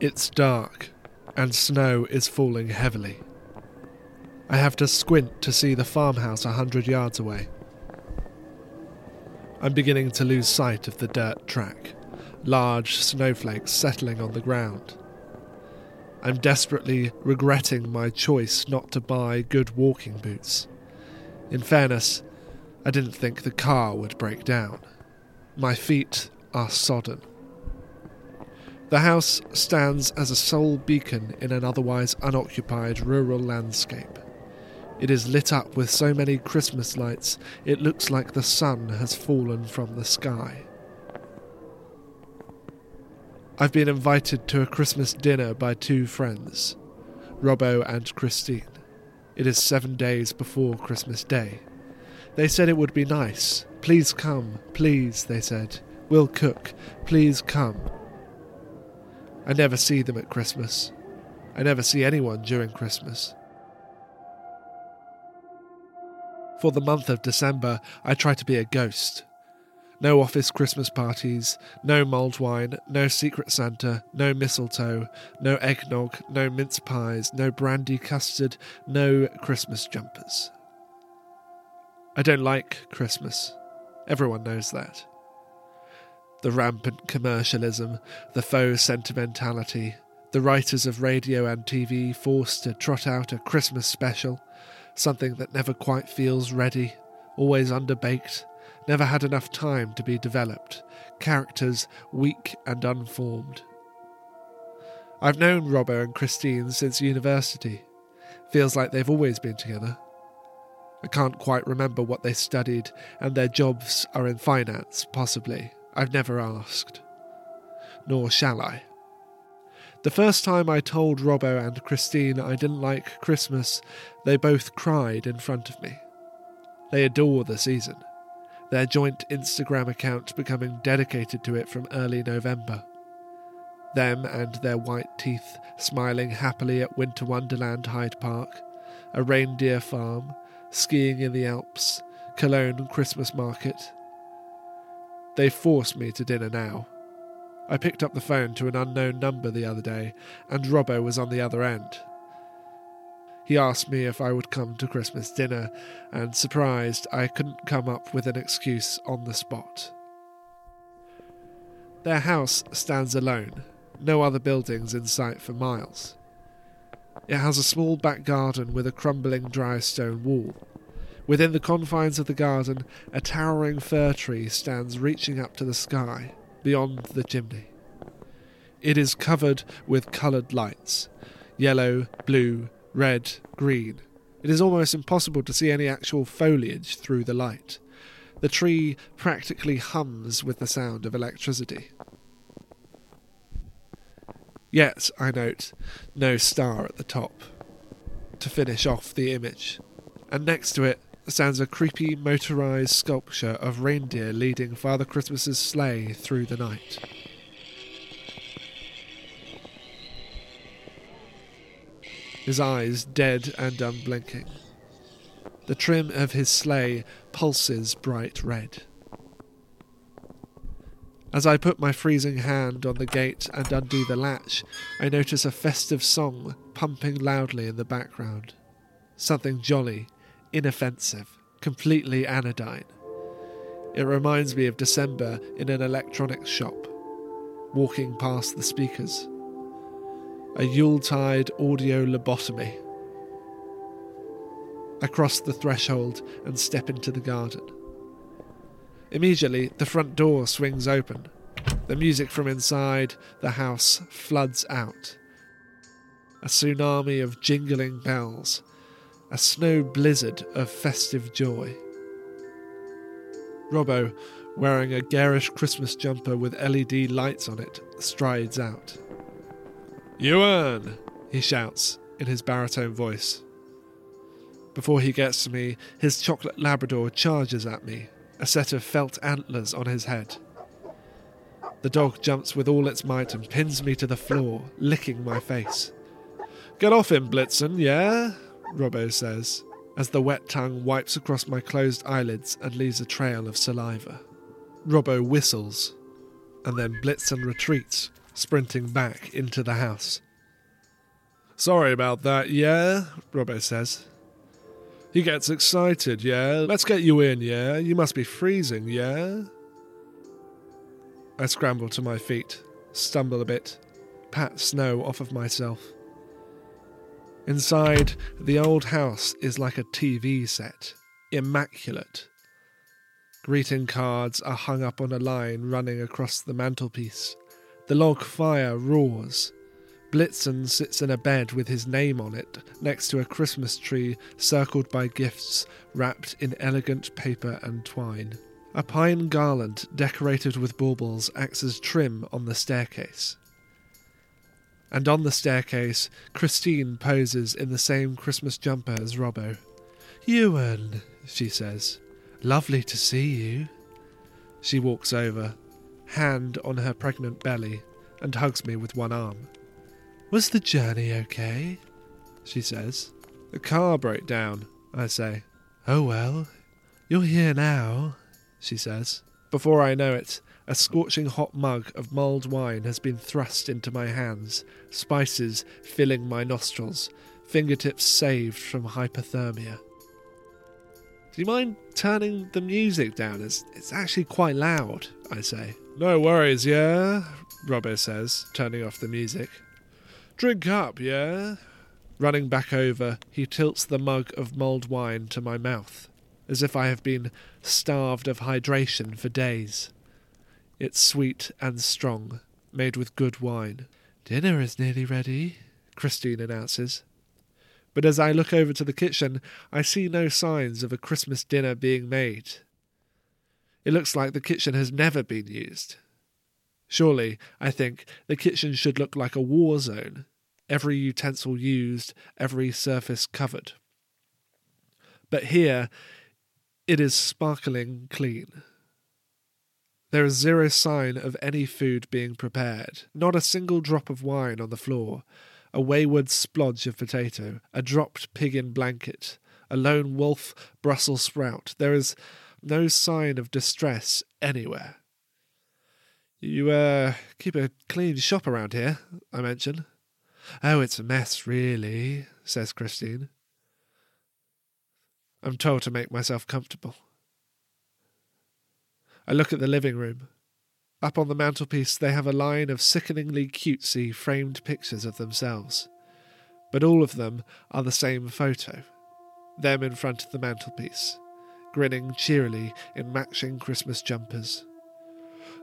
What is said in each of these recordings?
It's dark, and snow is falling heavily. I have to squint to see the farmhouse a hundred yards away. I'm beginning to lose sight of the dirt track, large snowflakes settling on the ground. I'm desperately regretting my choice not to buy good walking boots. In fairness, I didn't think the car would break down. My feet are sodden. The house stands as a sole beacon in an otherwise unoccupied rural landscape. It is lit up with so many Christmas lights it looks like the sun has fallen from the sky. I've been invited to a Christmas dinner by two friends, Robbo and Christine. It is seven days before Christmas Day. They said it would be nice. Please come, please, they said. We'll cook. Please come. I never see them at Christmas. I never see anyone during Christmas. For the month of December, I try to be a ghost. No office Christmas parties, no mulled wine, no secret Santa, no mistletoe, no eggnog, no mince pies, no brandy custard, no Christmas jumpers. I don't like Christmas. Everyone knows that. The rampant commercialism, the faux sentimentality, the writers of radio and TV forced to trot out a Christmas special, something that never quite feels ready, always underbaked, never had enough time to be developed, characters weak and unformed. I've known Robbo and Christine since university. Feels like they've always been together. I can't quite remember what they studied, and their jobs are in finance, possibly. I've never asked. Nor shall I. The first time I told Robbo and Christine I didn't like Christmas, they both cried in front of me. They adore the season their joint Instagram account becoming dedicated to it from early November. Them and their white teeth smiling happily at Winter Wonderland Hyde Park, a reindeer farm, skiing in the Alps, Cologne Christmas market. They force me to dinner now. I picked up the phone to an unknown number the other day, and Robbo was on the other end. He asked me if I would come to Christmas dinner, and surprised I couldn't come up with an excuse on the spot. Their house stands alone, no other buildings in sight for miles. It has a small back garden with a crumbling dry stone wall. Within the confines of the garden, a towering fir tree stands reaching up to the sky, beyond the chimney. It is covered with coloured lights yellow, blue, red, green. It is almost impossible to see any actual foliage through the light. The tree practically hums with the sound of electricity. Yet, I note, no star at the top to finish off the image, and next to it stands a creepy motorized sculpture of reindeer leading Father Christmas's sleigh through the night. his eyes dead and unblinking. The trim of his sleigh pulses bright red. As I put my freezing hand on the gate and undo the latch, I notice a festive song pumping loudly in the background. Something jolly, inoffensive, completely anodyne. It reminds me of December in an electronics shop, walking past the speakers a Yuletide audio lobotomy. I cross the threshold and step into the garden. Immediately, the front door swings open. The music from inside the house floods out. A tsunami of jingling bells, a snow blizzard of festive joy. Robbo, wearing a garish Christmas jumper with LED lights on it, strides out. Ewan! he shouts in his baritone voice. Before he gets to me, his chocolate Labrador charges at me, a set of felt antlers on his head. The dog jumps with all its might and pins me to the floor, licking my face. Get off him, Blitzen, yeah? Robbo says, as the wet tongue wipes across my closed eyelids and leaves a trail of saliva. Robbo whistles, and then Blitzen retreats, sprinting back into the house. Sorry about that, yeah? Robbo says. He gets excited, yeah? Let's get you in, yeah? You must be freezing, yeah? I scramble to my feet, stumble a bit, pat snow off of myself. Inside, the old house is like a TV set, immaculate. Greeting cards are hung up on a line running across the mantelpiece. The log fire roars. Blitzen sits in a bed with his name on it, next to a Christmas tree circled by gifts wrapped in elegant paper and twine. A pine garland decorated with baubles acts as trim on the staircase. And on the staircase, Christine poses in the same Christmas jumper as Robbo. Ewan, she says. Lovely to see you. She walks over, hand on her pregnant belly, and hugs me with one arm. Was the journey okay? She says. The car broke down, I say. Oh well, you're here now, she says. Before I know it, a scorching hot mug of mulled wine has been thrust into my hands, spices filling my nostrils, fingertips saved from hypothermia. Do you mind turning the music down? It's, it's actually quite loud, I say. No worries, yeah? Robbo says, turning off the music. Drink up, yeah? Running back over, he tilts the mug of mulled wine to my mouth, as if I have been starved of hydration for days. It's sweet and strong, made with good wine. Dinner is nearly ready, Christine announces. But as I look over to the kitchen, I see no signs of a Christmas dinner being made. It looks like the kitchen has never been used. Surely, I think, the kitchen should look like a war zone every utensil used, every surface covered. But here, it is sparkling clean. There is zero sign of any food being prepared, not a single drop of wine on the floor, a wayward splodge of potato, a dropped pig in blanket, a lone wolf Brussels sprout. There is no sign of distress anywhere. You, uh, keep a clean shop around here, I mention. Oh, it's a mess, really, says Christine. I'm told to make myself comfortable. I look at the living room. Up on the mantelpiece, they have a line of sickeningly cutesy framed pictures of themselves. But all of them are the same photo them in front of the mantelpiece, grinning cheerily in matching Christmas jumpers.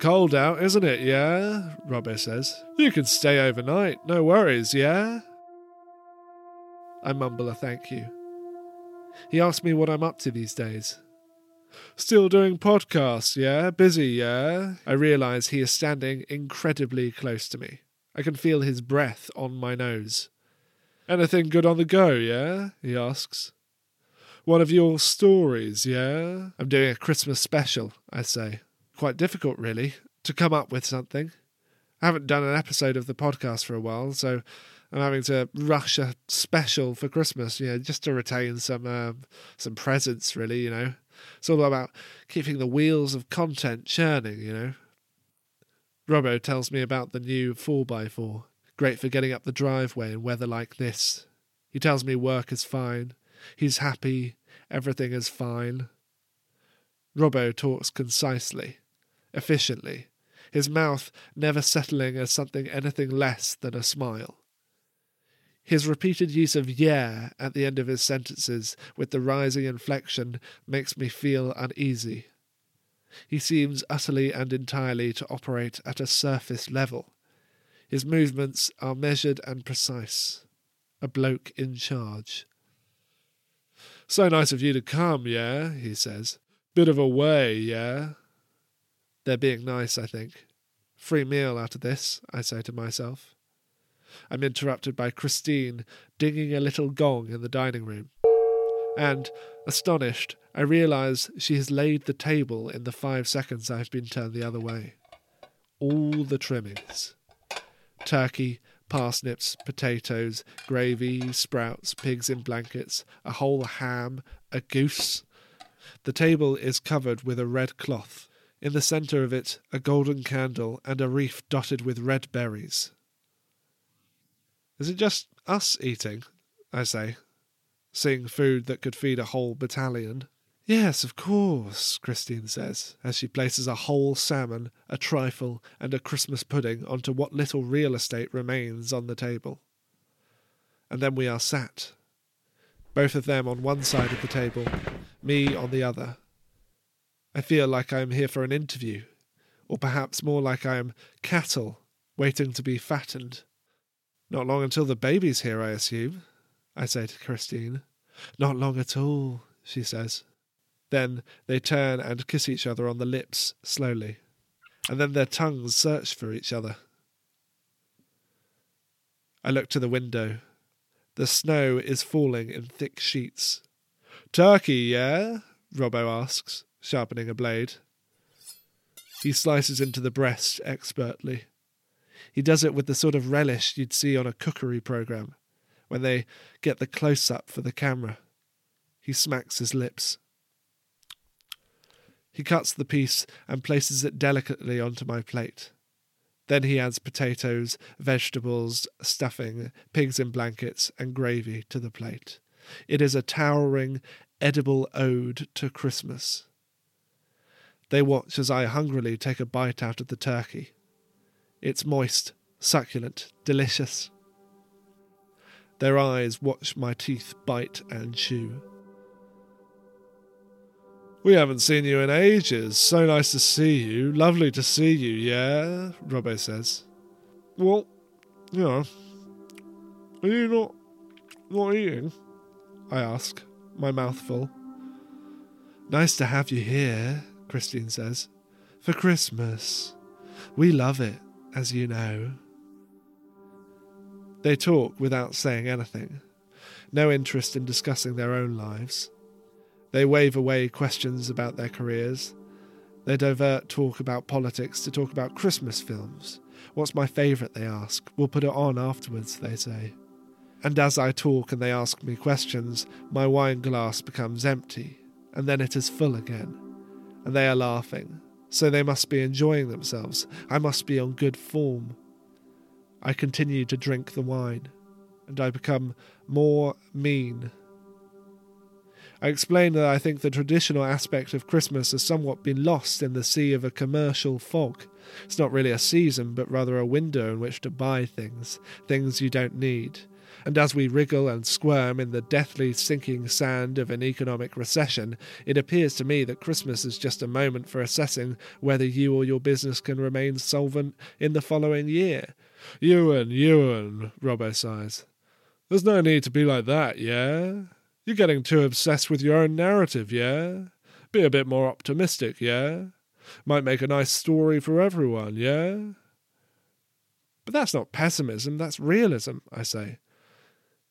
Cold out, isn't it, yeah? Robbo says. You can stay overnight, no worries, yeah? I mumble a thank you. He asks me what I'm up to these days. Still doing podcasts, yeah? Busy, yeah? I realise he is standing incredibly close to me. I can feel his breath on my nose. Anything good on the go, yeah? He asks. One of your stories, yeah? I'm doing a Christmas special, I say. Quite difficult, really, to come up with something. I haven't done an episode of the podcast for a while, so I'm having to rush a special for Christmas, you know, just to retain some um, some presents, really, you know. It's all about keeping the wheels of content churning, you know. Robbo tells me about the new 4x4, great for getting up the driveway in weather like this. He tells me work is fine, he's happy, everything is fine. Robbo talks concisely, efficiently, his mouth never settling as something anything less than a smile. His repeated use of yeah at the end of his sentences with the rising inflection makes me feel uneasy. He seems utterly and entirely to operate at a surface level. His movements are measured and precise. A bloke in charge. So nice of you to come, yeah, he says. Bit of a way, yeah? They're being nice, I think. Free meal out of this, I say to myself. I'm interrupted by Christine dinging a little gong in the dining room. And, astonished, I realize she has laid the table in the five seconds I've been turned the other way. All the trimmings turkey, parsnips, potatoes, gravy, sprouts, pigs in blankets, a whole ham, a goose. The table is covered with a red cloth. In the centre of it, a golden candle and a wreath dotted with red berries. Is it just us eating? I say, seeing food that could feed a whole battalion. Yes, of course, Christine says, as she places a whole salmon, a trifle, and a Christmas pudding onto what little real estate remains on the table. And then we are sat, both of them on one side of the table, me on the other. I feel like I am here for an interview, or perhaps more like I am cattle waiting to be fattened. Not long until the baby's here, I assume, I say to Christine. Not long at all, she says. Then they turn and kiss each other on the lips slowly, and then their tongues search for each other. I look to the window. The snow is falling in thick sheets. Turkey, yeah? Robbo asks, sharpening a blade. He slices into the breast expertly. He does it with the sort of relish you'd see on a cookery program, when they get the close up for the camera. He smacks his lips. He cuts the piece and places it delicately onto my plate. Then he adds potatoes, vegetables, stuffing, pigs in blankets, and gravy to the plate. It is a towering, edible ode to Christmas. They watch as I hungrily take a bite out of the turkey. It's moist, succulent, delicious. Their eyes watch my teeth bite and chew. We haven't seen you in ages. So nice to see you. Lovely to see you, yeah? Robbo says. Well, know, are you not, not eating? I ask, my mouth full. Nice to have you here, Christine says. For Christmas. We love it, as you know. They talk without saying anything. No interest in discussing their own lives. They wave away questions about their careers. They divert talk about politics to talk about Christmas films. What's my favourite, they ask. We'll put it on afterwards, they say. And as I talk and they ask me questions, my wine glass becomes empty, and then it is full again. And they are laughing, so they must be enjoying themselves. I must be on good form. I continue to drink the wine, and I become more mean I explain that I think the traditional aspect of Christmas has somewhat been lost in the sea of a commercial fog. It's not really a season, but rather a window in which to buy things, things you don't need. And as we wriggle and squirm in the deathly sinking sand of an economic recession, it appears to me that Christmas is just a moment for assessing whether you or your business can remain solvent in the following year. Ewan, Ewan, Robbo sighs. There's no need to be like that, yeah? You're getting too obsessed with your own narrative, yeah? Be a bit more optimistic, yeah? Might make a nice story for everyone, yeah? But that's not pessimism, that's realism, I say.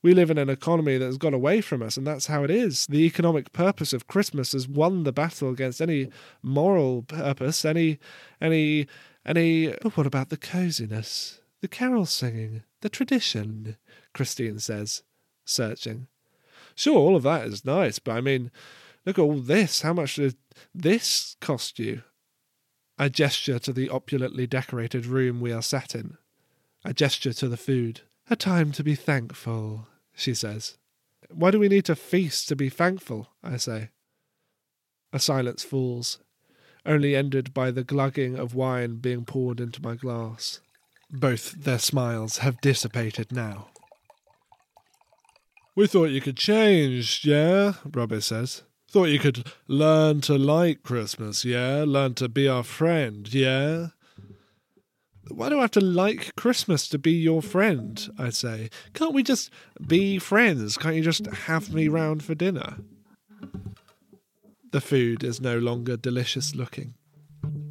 We live in an economy that has gone away from us, and that's how it is. The economic purpose of Christmas has won the battle against any moral purpose, any, any, any. But what about the coziness, the carol singing, the tradition? Christine says, searching. Sure, all of that is nice, but I mean, look at all this. How much did this cost you? I gesture to the opulently decorated room we are sat in. I gesture to the food. A time to be thankful, she says. Why do we need to feast to be thankful? I say. A silence falls, only ended by the glugging of wine being poured into my glass. Both their smiles have dissipated now. We thought you could change, yeah? Robbo says. Thought you could learn to like Christmas, yeah? Learn to be our friend, yeah? Why do I have to like Christmas to be your friend? I say. Can't we just be friends? Can't you just have me round for dinner? The food is no longer delicious looking.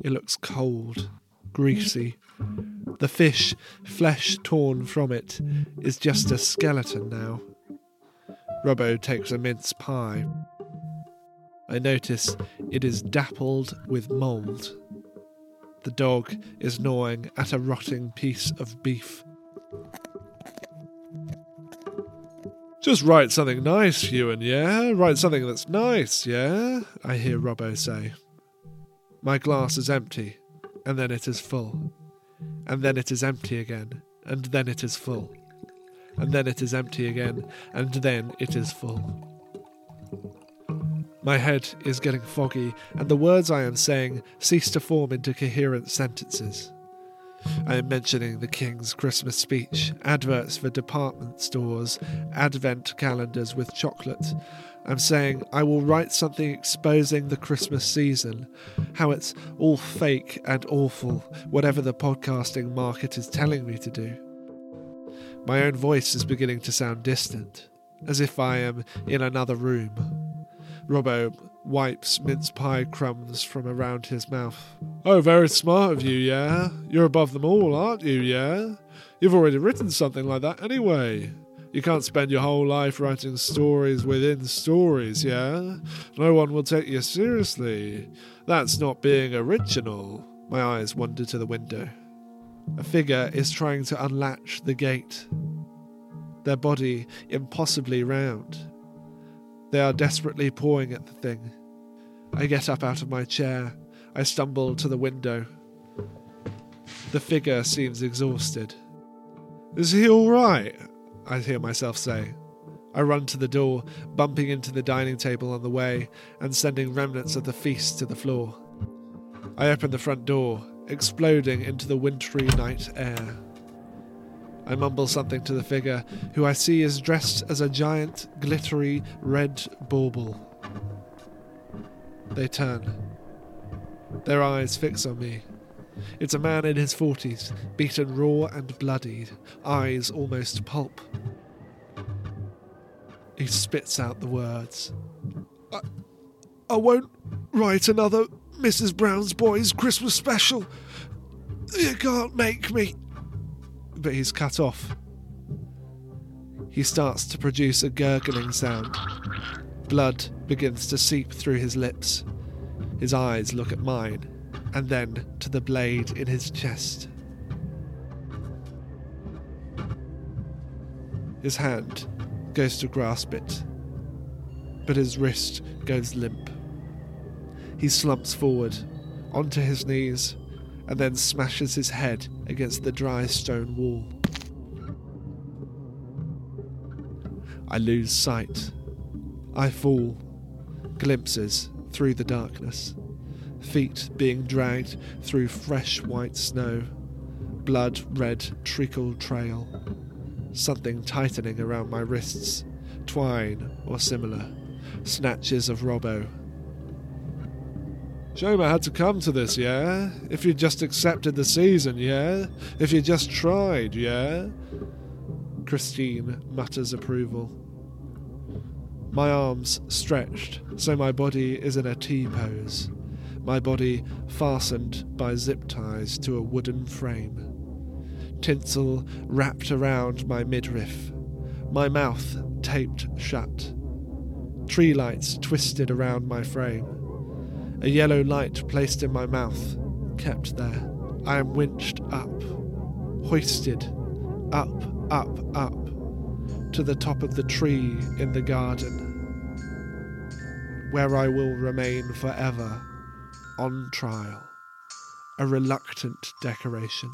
It looks cold, greasy. The fish, flesh torn from it, is just a skeleton now. Robbo takes a mince pie. I notice it is dappled with mould. The dog is gnawing at a rotting piece of beef. Just write something nice, Ewan, yeah? Write something that's nice, yeah? I hear Robbo say. My glass is empty, and then it is full. And then it is empty again, and then it is full. And then it is empty again, and then it is full. My head is getting foggy, and the words I am saying cease to form into coherent sentences. I am mentioning the King's Christmas speech, adverts for department stores, advent calendars with chocolate. I'm saying I will write something exposing the Christmas season, how it's all fake and awful, whatever the podcasting market is telling me to do. My own voice is beginning to sound distant, as if I am in another room. Robbo wipes mince pie crumbs from around his mouth. Oh, very smart of you, yeah? You're above them all, aren't you, yeah? You've already written something like that anyway. You can't spend your whole life writing stories within stories, yeah? No one will take you seriously. That's not being original. My eyes wander to the window. A figure is trying to unlatch the gate, their body impossibly round. They are desperately pawing at the thing. I get up out of my chair. I stumble to the window. The figure seems exhausted. Is he all right? I hear myself say. I run to the door, bumping into the dining table on the way and sending remnants of the feast to the floor. I open the front door, exploding into the wintry night air. I mumble something to the figure, who I see is dressed as a giant, glittery red bauble. They turn. Their eyes fix on me. It's a man in his forties, beaten raw and bloodied, eyes almost pulp. He spits out the words. I, I won't write another Mrs. Brown's Boys Christmas special. You can't make me but he's cut off. He starts to produce a gurgling sound. Blood begins to seep through his lips. His eyes look at mine, and then to the blade in his chest. His hand goes to grasp it, but his wrist goes limp. He slumps forward, onto his knees, and then smashes his head against the dry stone wall. I lose sight. I fall. Glimpses through the darkness. Feet being dragged through fresh white snow. Blood red treacle trail. Something tightening around my wrists. Twine or similar. Snatches of Robbo Shoma had to come to this, yeah? If you just accepted the season, yeah? If you just tried, yeah? Christine mutters approval. My arms stretched, so my body is in a T pose. My body fastened by zip ties to a wooden frame. Tinsel wrapped around my midriff. My mouth taped shut. Tree lights twisted around my frame. A yellow light placed in my mouth, kept there. I am winched up, hoisted, up, up, up, to the top of the tree in the garden, where I will remain forever, on trial, a reluctant decoration.